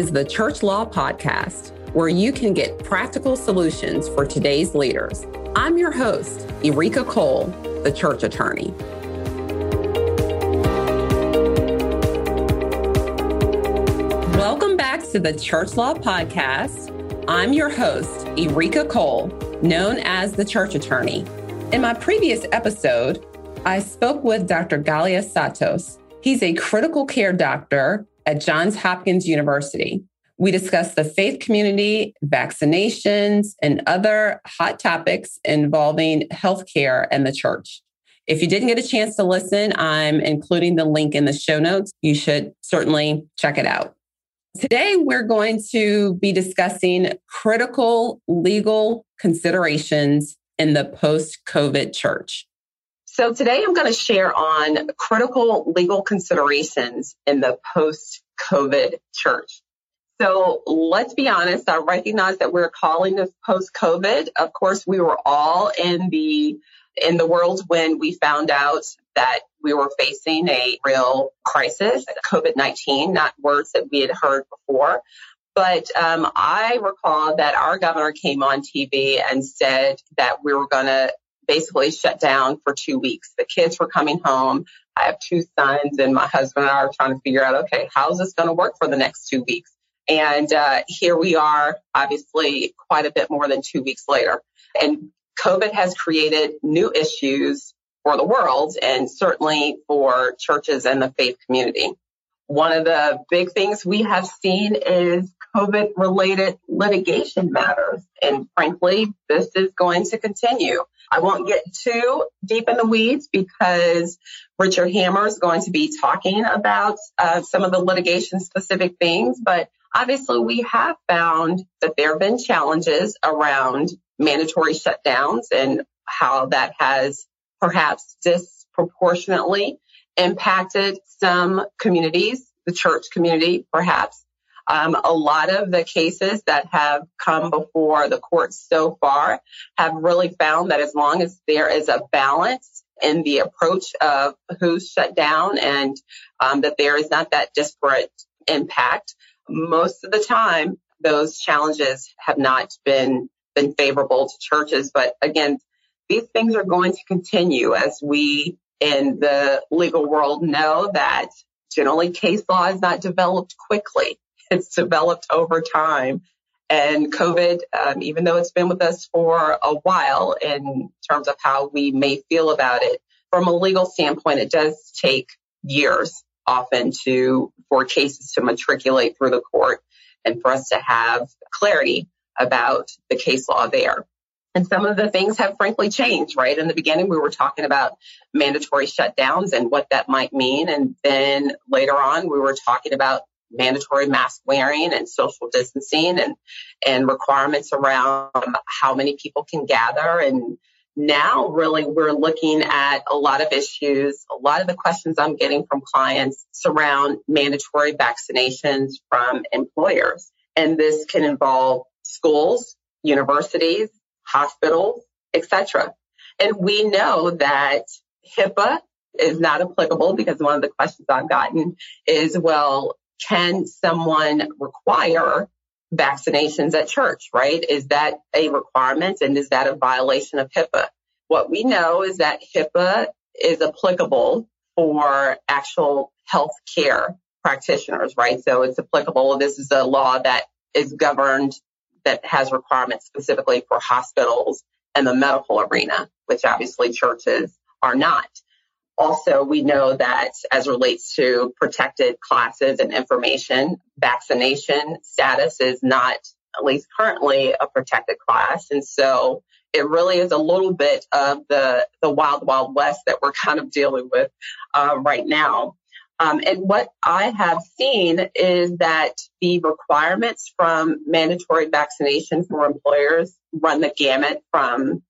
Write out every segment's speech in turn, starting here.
is the Church Law Podcast, where you can get practical solutions for today's leaders. I'm your host, Erika Cole, the church attorney. Welcome back to the Church Law Podcast. I'm your host, Erika Cole, known as the church attorney. In my previous episode, I spoke with Dr. Galiatsatos. He's a critical care doctor at Johns Hopkins University. We discussed the faith community, vaccinations, and other hot topics involving healthcare and the church. If you didn't get a chance to listen, I'm including the link in the show notes. You should certainly check it out. Today, we're going to be discussing critical legal considerations in the post COVID church. So, today I'm going to share on critical legal considerations in the post COVID church. So, let's be honest, I recognize that we're calling this post COVID. Of course, we were all in the in the world when we found out that we were facing a real crisis, COVID 19, not words that we had heard before. But um, I recall that our governor came on TV and said that we were going to basically shut down for two weeks. The kids were coming home. I have two sons, and my husband and I are trying to figure out okay, how's this going to work for the next two weeks? And uh, here we are, obviously, quite a bit more than two weeks later. And COVID has created new issues for the world and certainly for churches and the faith community. One of the big things we have seen is COVID related litigation matters. And frankly, this is going to continue. I won't get too deep in the weeds because Richard Hammer is going to be talking about uh, some of the litigation specific things. But obviously, we have found that there have been challenges around mandatory shutdowns and how that has perhaps disproportionately impacted some communities, the church community, perhaps. Um, a lot of the cases that have come before the courts so far have really found that as long as there is a balance in the approach of who's shut down and um, that there is not that disparate impact, most of the time those challenges have not been been favorable to churches. But again, these things are going to continue as we in the legal world know that generally case law is not developed quickly. It's developed over time. And COVID, um, even though it's been with us for a while in terms of how we may feel about it, from a legal standpoint, it does take years often to for cases to matriculate through the court and for us to have clarity about the case law there. And some of the things have frankly changed, right? In the beginning, we were talking about mandatory shutdowns and what that might mean. And then later on, we were talking about mandatory mask wearing and social distancing and, and requirements around how many people can gather. And now really we're looking at a lot of issues. A lot of the questions I'm getting from clients surround mandatory vaccinations from employers. And this can involve schools, universities, hospitals, etc. And we know that HIPAA is not applicable because one of the questions I've gotten is, well, can someone require vaccinations at church, right? Is that a requirement and is that a violation of HIPAA? What we know is that HIPAA is applicable for actual health care practitioners, right? So it's applicable. This is a law that is governed that has requirements specifically for hospitals and the medical arena, which obviously churches are not. Also, we know that as relates to protected classes and information, vaccination status is not, at least currently, a protected class. And so it really is a little bit of the, the wild, wild west that we're kind of dealing with uh, right now. Um, and what I have seen is that the requirements from mandatory vaccination for employers run the gamut from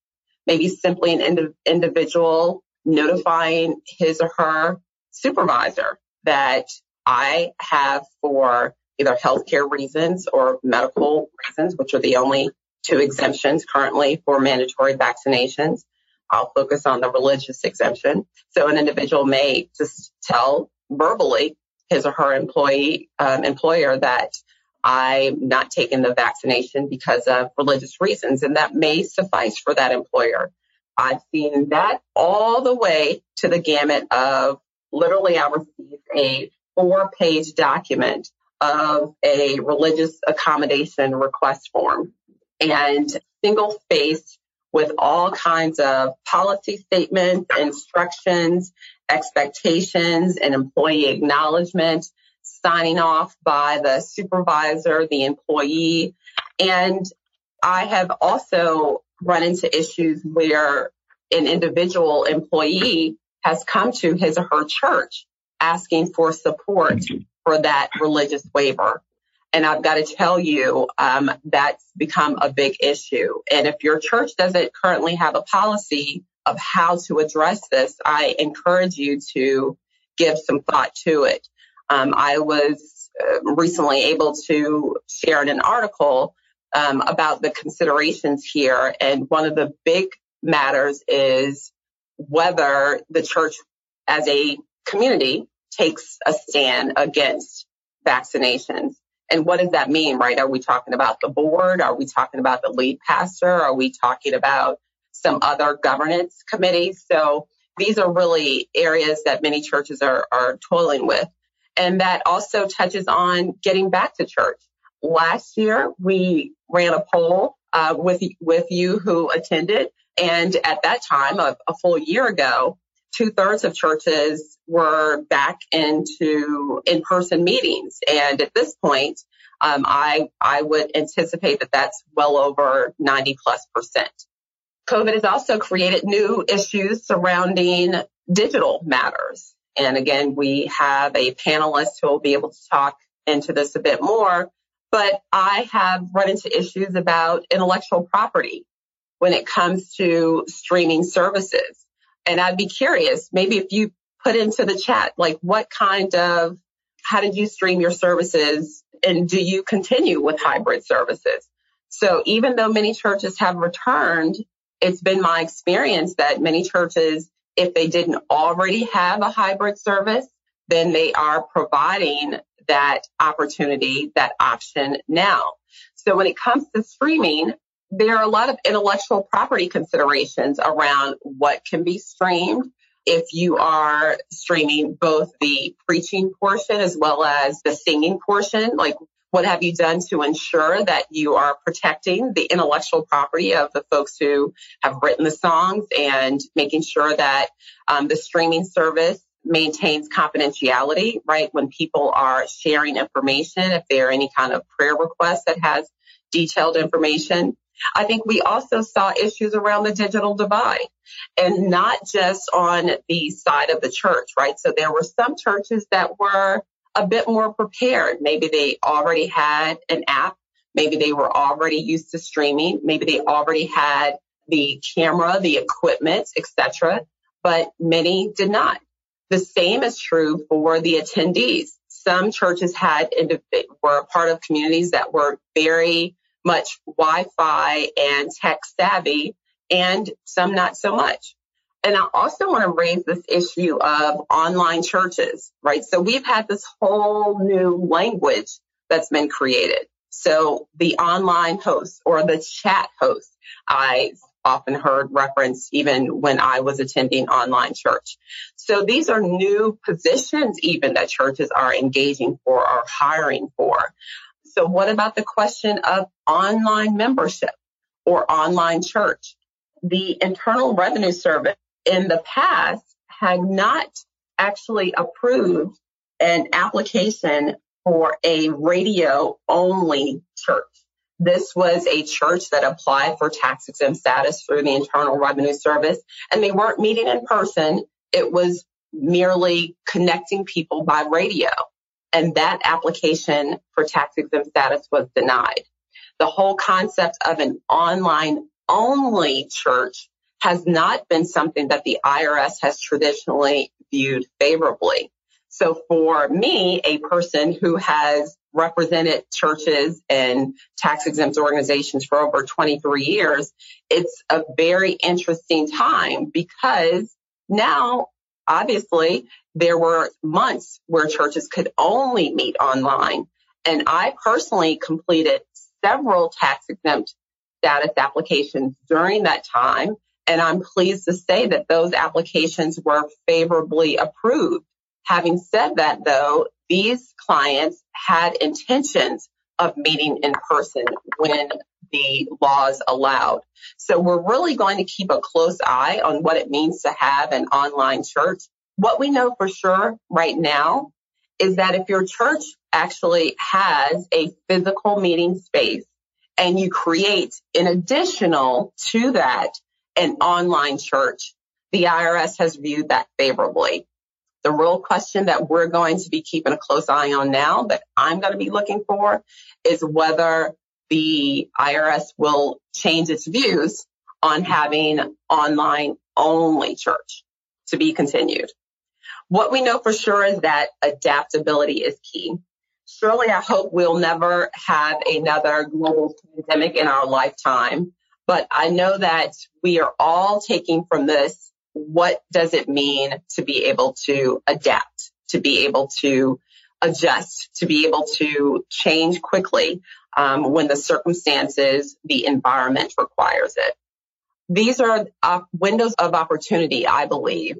maybe simply an ind- individual notifying his or her supervisor that I have for either healthcare reasons or medical reasons, which are the only two exemptions currently for mandatory vaccinations. I'll focus on the religious exemption. So an individual may just tell verbally his or her employee um, employer that I'm not taking the vaccination because of religious reasons, and that may suffice for that employer. I've seen that all the way to the gamut of literally, I received a four page document of a religious accommodation request form and single spaced with all kinds of policy statements, instructions, expectations, and employee acknowledgement, signing off by the supervisor, the employee. And I have also run into issues where an individual employee has come to his or her church asking for support for that religious waiver. And I've got to tell you, um, that's become a big issue. And if your church doesn't currently have a policy of how to address this, I encourage you to give some thought to it. Um, I was uh, recently able to share in an article um, about the considerations here. And one of the big matters is whether the church as a community takes a stand against vaccinations. And what does that mean, right? Are we talking about the board? Are we talking about the lead pastor? Are we talking about some other governance committees? So these are really areas that many churches are, are toiling with. And that also touches on getting back to church. Last year, we ran a poll uh, with, with you who attended. And at that time, a, a full year ago, two thirds of churches were back into in-person meetings. And at this point, um, I, I would anticipate that that's well over 90 plus percent. COVID has also created new issues surrounding digital matters. And again, we have a panelist who will be able to talk into this a bit more. But I have run into issues about intellectual property when it comes to streaming services. And I'd be curious, maybe if you put into the chat, like what kind of, how did you stream your services and do you continue with hybrid services? So even though many churches have returned, it's been my experience that many churches, if they didn't already have a hybrid service, then they are providing that opportunity, that option now. So when it comes to streaming, there are a lot of intellectual property considerations around what can be streamed. If you are streaming both the preaching portion as well as the singing portion, like what have you done to ensure that you are protecting the intellectual property of the folks who have written the songs and making sure that um, the streaming service maintains confidentiality, right? When people are sharing information, if there are any kind of prayer request that has detailed information, I think we also saw issues around the digital divide and not just on the side of the church, right? So there were some churches that were a bit more prepared. Maybe they already had an app. Maybe they were already used to streaming. Maybe they already had the camera, the equipment, etc. But many did not. The same is true for the attendees. Some churches had were part of communities that were very much Wi-Fi and tech savvy and some not so much. And I also want to raise this issue of online churches, right? So we've had this whole new language that's been created. So the online host or the chat host, I often heard reference even when I was attending online church. So these are new positions even that churches are engaging for or hiring for. So what about the question of online membership or online church? The Internal Revenue Service in the past had not actually approved an application for a radio only church. This was a church that applied for tax exempt status through the Internal Revenue Service, and they weren't meeting in person. It was merely connecting people by radio and that application for tax exempt status was denied. The whole concept of an online only church has not been something that the IRS has traditionally viewed favorably. So for me, a person who has represented churches and tax exempt organizations for over 23 years, it's a very interesting time because now obviously there were months where churches could only meet online. And I personally completed several tax exempt status applications during that time. And I'm pleased to say that those applications were favorably approved. Having said that, though, these clients had intentions of meeting in person when the laws allowed. So we're really going to keep a close eye on what it means to have an online church. What we know for sure right now is that if your church actually has a physical meeting space and you create an additional to that an online church, the IRS has viewed that favorably. The real question that we're going to be keeping a close eye on now that I'm going to be looking for is whether the IRS will change its views on having online only church to be continued. What we know for sure is that adaptability is key surely I hope we'll never have another global pandemic in our lifetime. But I know that we are all taking from this what does it mean to be able to adapt, to be able to adjust, to be able to change quickly um, when the circumstances, the environment requires it. These are uh, windows of opportunity, I believe,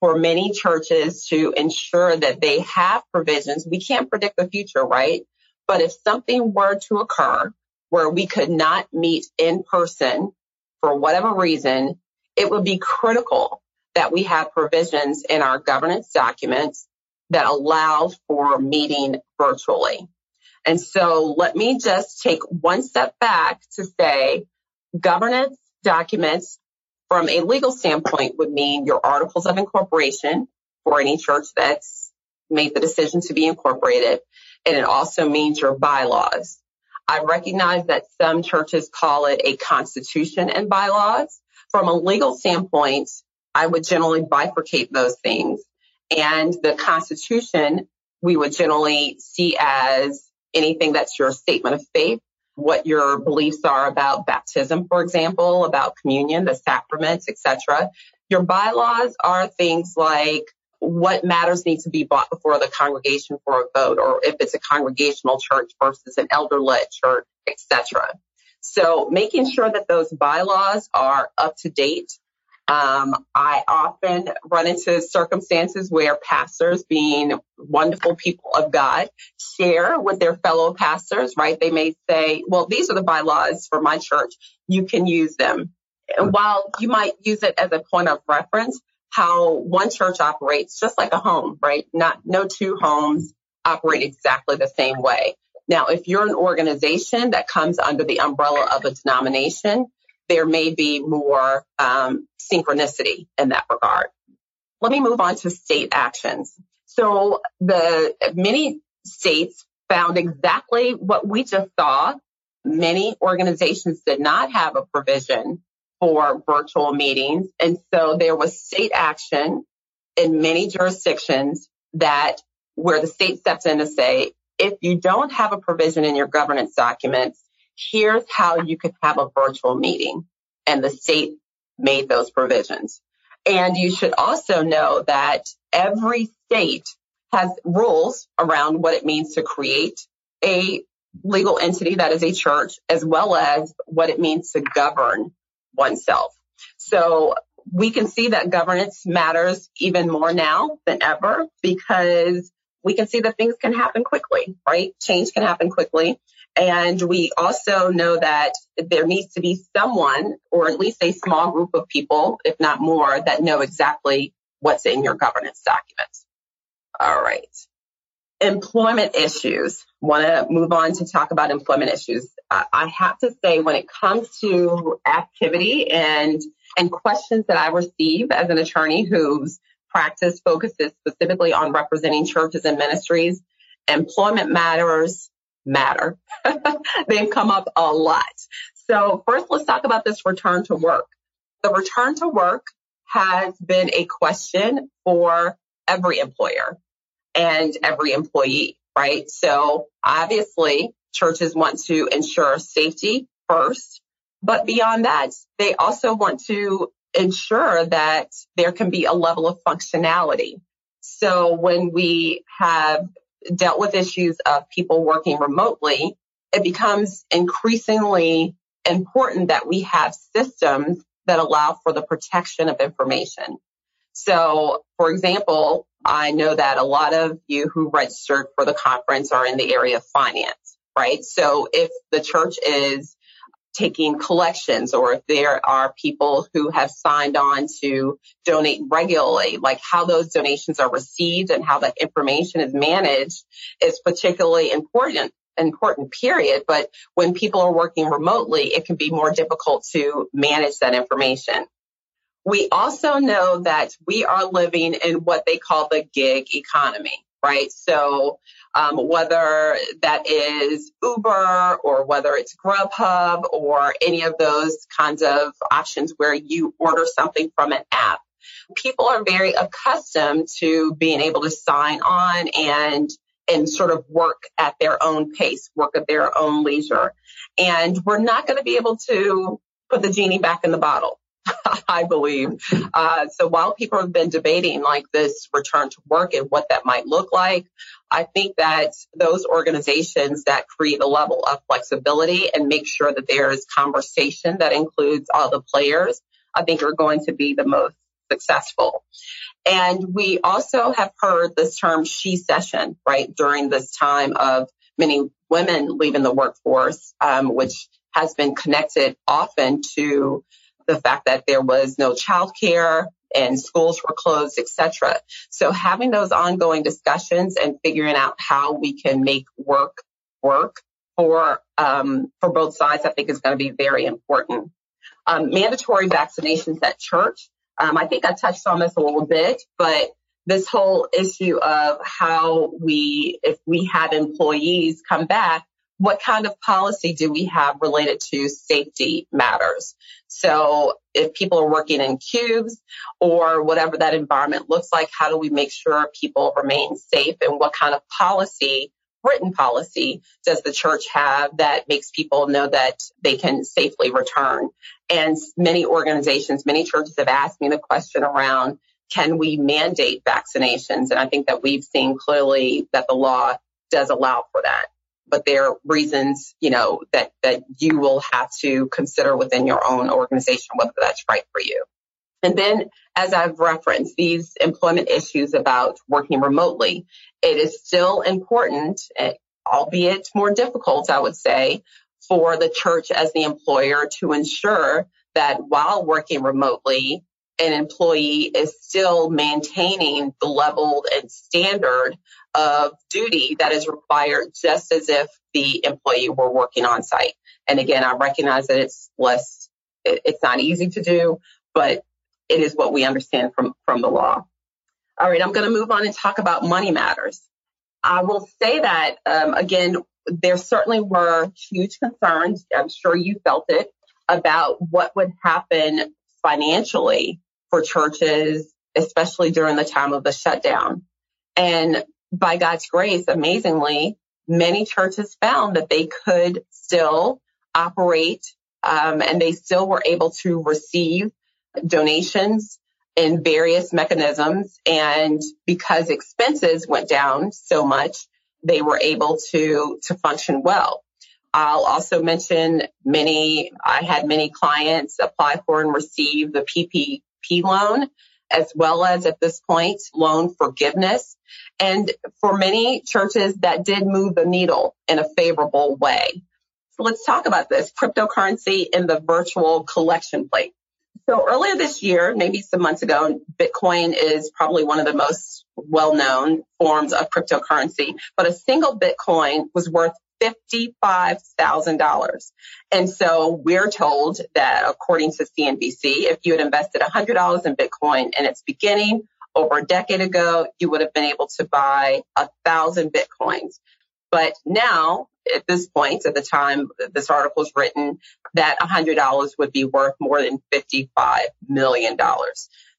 for many churches to ensure that they have provisions. We can't predict the future, right? But if something were to occur where we could not meet in person for whatever reason, it would be critical that we have provisions in our governance documents that allow for meeting virtually. And so let me just take one step back to say governance documents from a legal standpoint would mean your articles of incorporation for any church that's made the decision to be incorporated. And it also means your bylaws. I recognize that some churches call it a constitution and bylaws. From a legal standpoint, I would generally bifurcate those things. And the constitution, we would generally see as anything that's your statement of faith what your beliefs are about baptism, for example, about communion, the sacraments, etc. Your bylaws are things like what matters need to be brought before the congregation for a vote, or if it's a congregational church versus an elder-led church, etc. So making sure that those bylaws are up to date um, I often run into circumstances where pastors, being wonderful people of God, share with their fellow pastors, right? They may say, well, these are the bylaws for my church. You can use them. And while you might use it as a point of reference, how one church operates just like a home, right? Not, no two homes operate exactly the same way. Now, if you're an organization that comes under the umbrella of a denomination, there may be more um, synchronicity in that regard. Let me move on to state actions. So the many states found exactly what we just saw. Many organizations did not have a provision for virtual meetings. And so there was state action in many jurisdictions that where the state steps in to say, if you don't have a provision in your governance documents, here's how you could have a virtual meeting. And the state made those provisions. And you should also know that every state has rules around what it means to create a legal entity that is a church, as well as what it means to govern oneself. So we can see that governance matters even more now than ever because we can see that things can happen quickly, right? Change can happen quickly. And we also know that there needs to be someone, or at least a small group of people, if not more, that know exactly what's in your governance documents. All right. Employment issues. Want to move on to talk about employment issues. I have to say, when it comes to activity and and questions that I receive as an attorney whose practice focuses specifically on representing churches and ministries, employment matters matter. They've come up a lot. So first, let's talk about this return to work. The return to work has been a question for every employer and every employee, right? So obviously churches want to ensure safety first, but beyond that, they also want to ensure that there can be a level of functionality. So when we have dealt with issues of people working remotely, it becomes increasingly important that we have systems that allow for the protection of information. So, for example, I know that a lot of you who registered for the conference are in the area of finance, right? So if the church is taking collections or if there are people who have signed on to donate regularly, like how those donations are received and how that information is managed is particularly important important period. But when people are working remotely, it can be more difficult to manage that information. We also know that we are living in what they call the gig economy, right? So um, whether that is Uber or whether it's Grubhub or any of those kinds of options where you order something from an app. People are very accustomed to being able to sign on and and sort of work at their own pace, work at their own leisure. And we're not going to be able to put the genie back in the bottle. I believe. Uh, so while people have been debating like this return to work and what that might look like, I think that those organizations that create a level of flexibility and make sure that there is conversation that includes all the players, I think are going to be the most successful. And we also have heard this term shecession, right, during this time of many women leaving the workforce, um, which has been connected often to the fact that there was no childcare and schools were closed, etc. So having those ongoing discussions and figuring out how we can make work work for um, for both sides, I think is going to be very important. Um, mandatory vaccinations at church. Um, I think I touched on this a little bit, but this whole issue of how we, if we have employees come back, what kind of policy do we have related to safety matters? So if people are working in cubes or whatever that environment looks like, how do we make sure people remain safe and what kind of policy, written policy does the church have that makes people know that they can safely return? And many organizations, many churches have asked me the question around, can we mandate vaccinations? And I think that we've seen clearly that the law does allow for that but there are reasons, you know, that, that you will have to consider within your own organization whether that's right for you. And then, as I've referenced, these employment issues about working remotely, it is still important, eh, albeit more difficult, I would say, for the church as the employer to ensure that while working remotely, an employee is still maintaining the level and standard of duty that is required just as if the employee were working on site. And again, I recognize that it's less, it's not easy to do, but it is what we understand from, from the law. All right, I'm going to move on and talk about money matters. I will say that, um, again, there certainly were huge concerns. I'm sure you felt it about what would happen financially for churches, especially during the time of the shutdown. And by God's grace, amazingly, many churches found that they could still operate um, and they still were able to receive donations in various mechanisms. And because expenses went down so much, they were able to, to function well. I'll also mention many, I had many clients apply for and receive the PPP loan, as well as at this point, loan forgiveness. And for many churches, that did move the needle in a favorable way. So let's talk about this cryptocurrency in the virtual collection plate. So earlier this year, maybe some months ago, Bitcoin is probably one of the most well-known forms of cryptocurrency, but a single Bitcoin was worth $55,000. And so we're told that according to CNBC, if you had invested $100 in Bitcoin in its beginning over a decade ago, you would have been able to buy a thousand Bitcoins. But now, at this point, at the time this article is written, that $100 would be worth more than $55 million.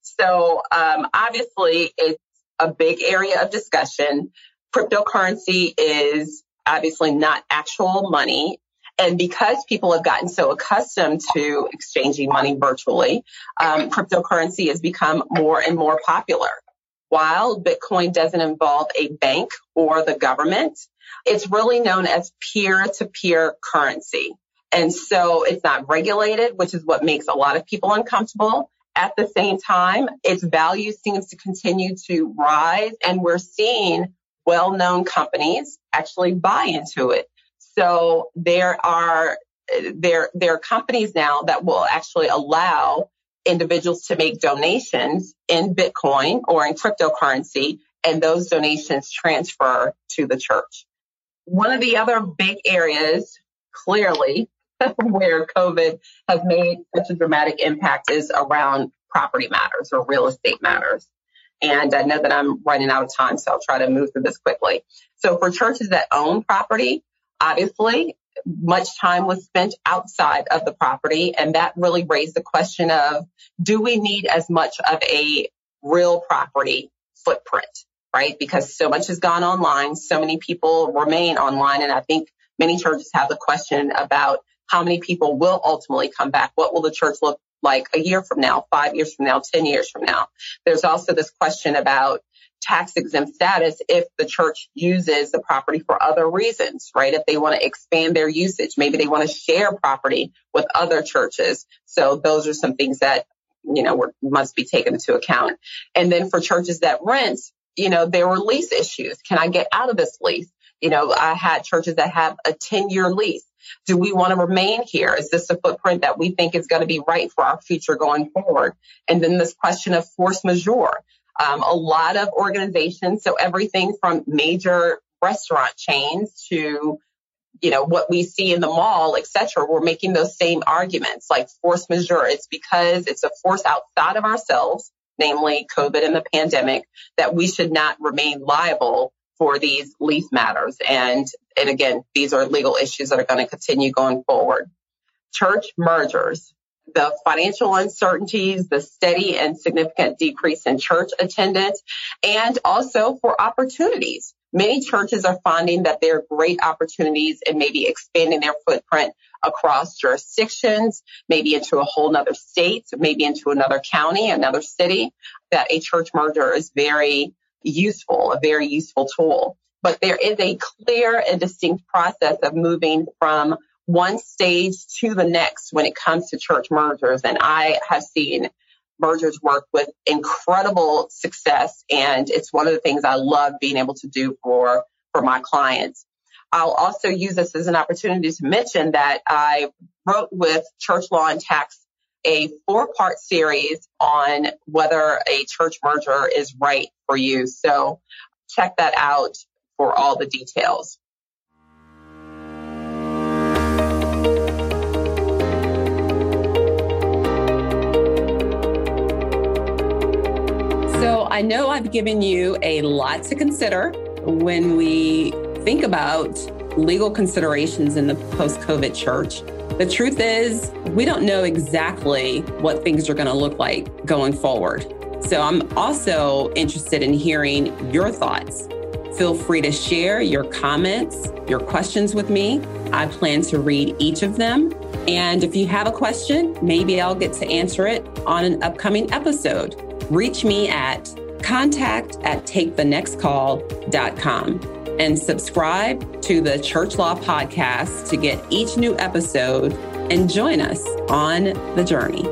So um, obviously, it's a big area of discussion. Cryptocurrency is obviously not actual money. And because people have gotten so accustomed to exchanging money virtually, um, cryptocurrency has become more and more popular. while Bitcoin doesn't involve a bank or the government, it's really known as peer to peer currency. And so it's not regulated, which is what makes a lot of people uncomfortable. At the same time, its value seems to continue to rise and we're seeing well-known companies actually buy into it. So there are there there are companies now that will actually allow individuals to make donations in Bitcoin or in cryptocurrency and those donations transfer to the church. One of the other big areas clearly where COVID has made such a dramatic impact is around property matters or real estate matters. And I know that I'm running out of time, so I'll try to move through this quickly. So for churches that own property, obviously much time was spent outside of the property. And that really raised the question of, do we need as much of a real property footprint? Right? Because so much has gone online. So many people remain online. And I think many churches have the question about how many people will ultimately come back? What will the church look like a year from now, five years from now, 10 years from now? There's also this question about tax exempt status if the church uses the property for other reasons, right? If they want to expand their usage, maybe they want to share property with other churches. So those are some things that, you know, must be taken into account. And then for churches that rent, you know, there were lease issues. Can I get out of this lease? You know, I had churches that have a 10 year lease. Do we want to remain here? Is this a footprint that we think is going to be right for our future going forward? And then this question of force majeure. Um, a lot of organizations, so everything from major restaurant chains to you know what we see in the mall etc we're making those same arguments like force majeure it's because it's a force outside of ourselves namely covid and the pandemic that we should not remain liable for these lease matters. And and again these are legal issues that are going to continue going forward. Church mergers. The financial uncertainties, the steady and significant decrease in church attendance, and also for opportunities. Many churches are finding that there are great opportunities in maybe expanding their footprint across jurisdictions, maybe into a whole nother state, maybe into another county, another city, that a church merger is very useful, a very useful tool. But there is a clear and distinct process of moving from one stage to the next when it comes to church mergers. And I have seen mergers work with incredible success. And it's one of the things I love being able to do for, for my clients. I'll also use this as an opportunity to mention that I wrote with Church Law and Tax a four part series on whether a church merger is right for you. So check that out for all the details. So I know I've given you a lot to consider when we think about legal considerations in the post COVID church. The truth is, we don't know exactly what things are going to look like going forward. So I'm also interested in hearing your thoughts. Feel free to share your comments, your questions with me. I plan to read each of them. And if you have a question, maybe I'll get to answer it on an upcoming episode reach me at contact at takethenextcall.com and subscribe to the Church Law Podcast to get each new episode and join us on the journey.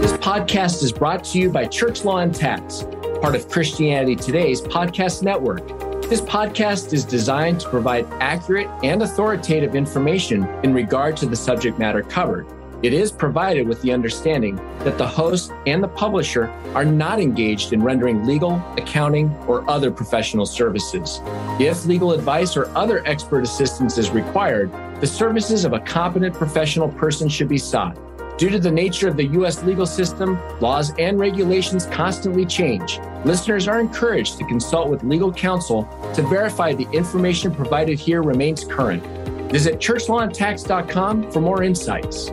This podcast is brought to you by Church Law and Tax, part of Christianity Today's podcast network. This podcast is designed to provide accurate and authoritative information in regard to the subject matter covered. It is provided with the understanding that the host and the publisher are not engaged in rendering legal, accounting, or other professional services. If legal advice or other expert assistance is required, the services of a competent professional person should be sought. Due to the nature of the U.S. legal system, laws and regulations constantly change. Listeners are encouraged to consult with legal counsel to verify the information provided here remains current. Visit churchlawandtax.com for more insights.